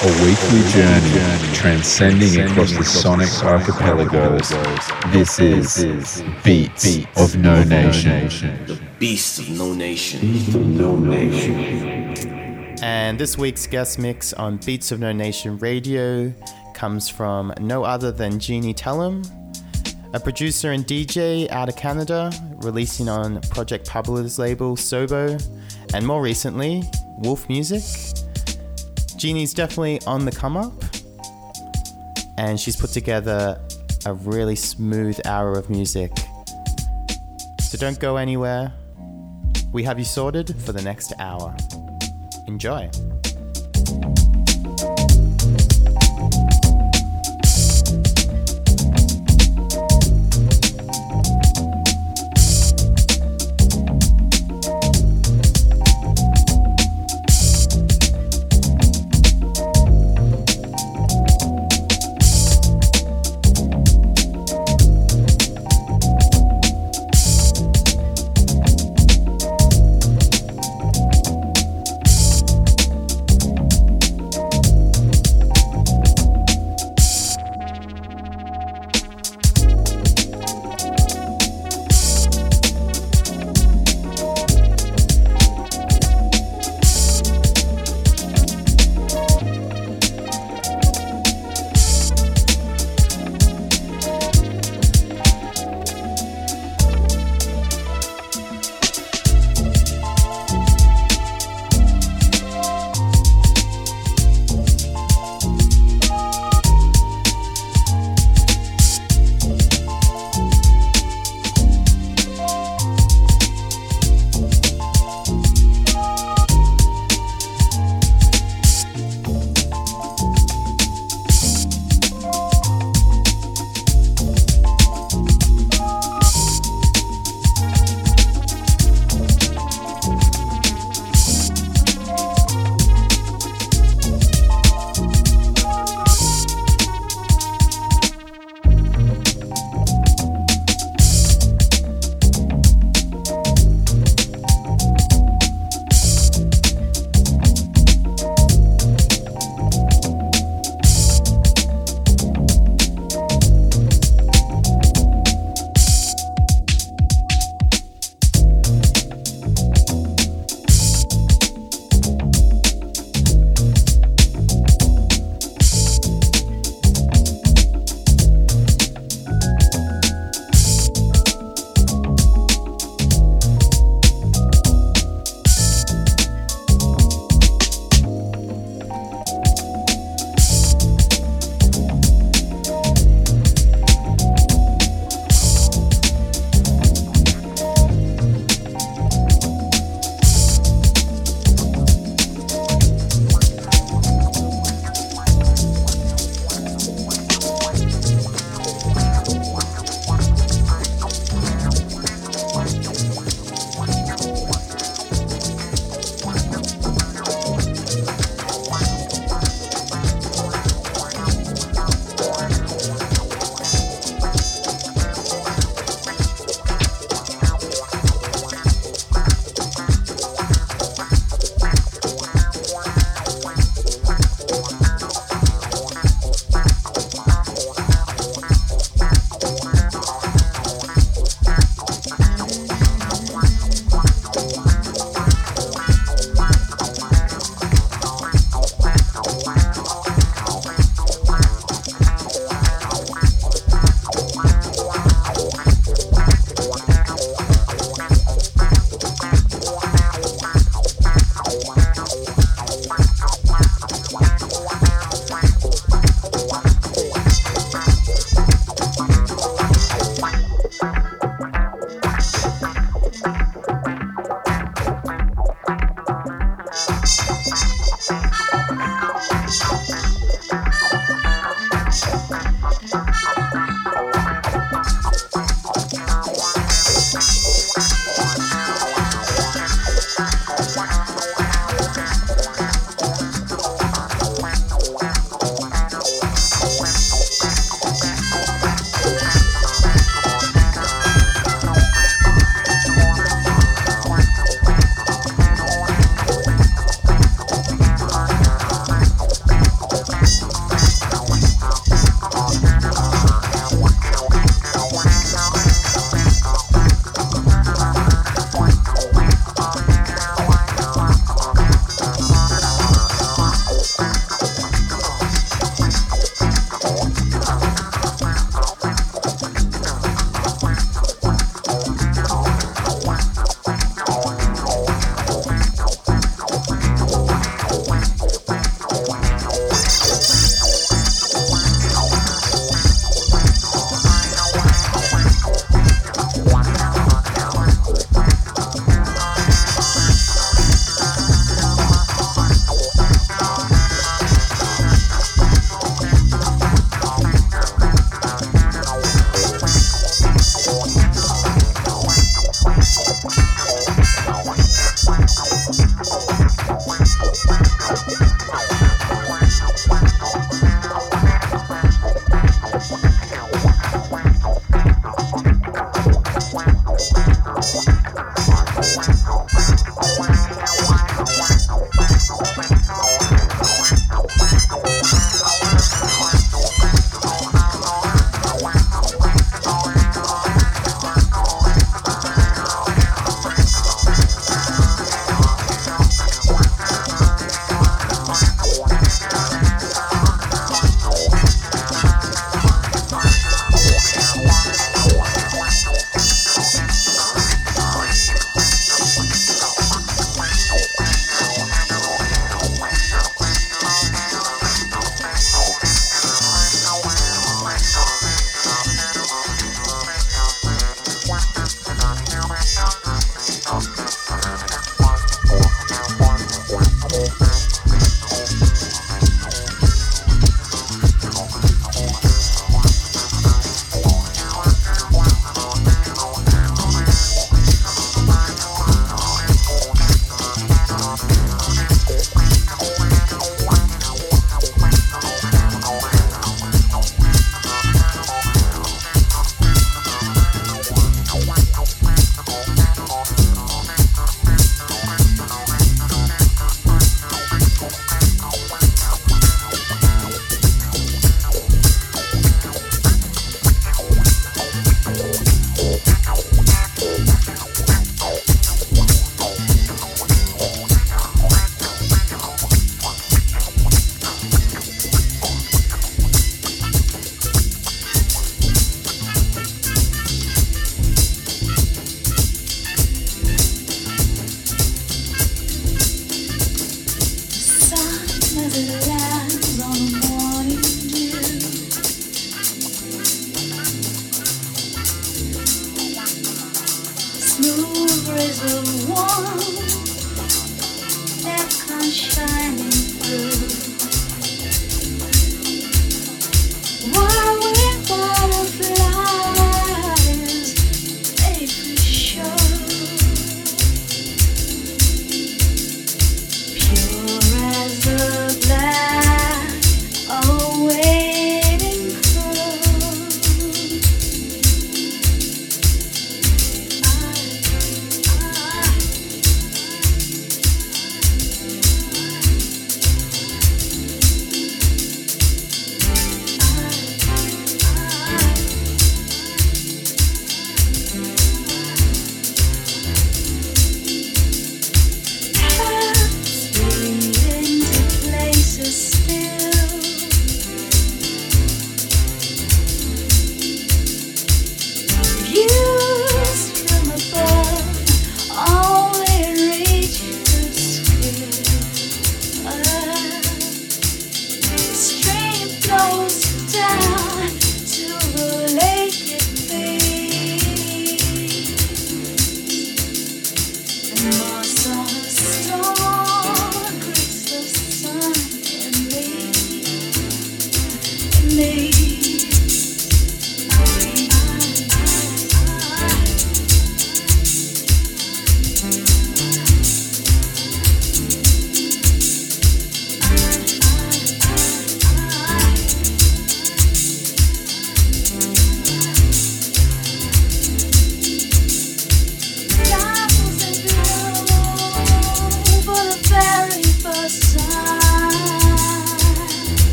a weekly journey transcending across the sonic archipelagos. This is Beats of No Nation. The Beast of No Nation. And this week's guest mix on Beats of No Nation Radio comes from no other than Jeannie Tellum, a producer and DJ out of Canada, releasing on Project Pablo's label Sobo, and more recently, Wolf Music. Jeannie's definitely on the come up, and she's put together a really smooth hour of music. So don't go anywhere. We have you sorted for the next hour. Enjoy.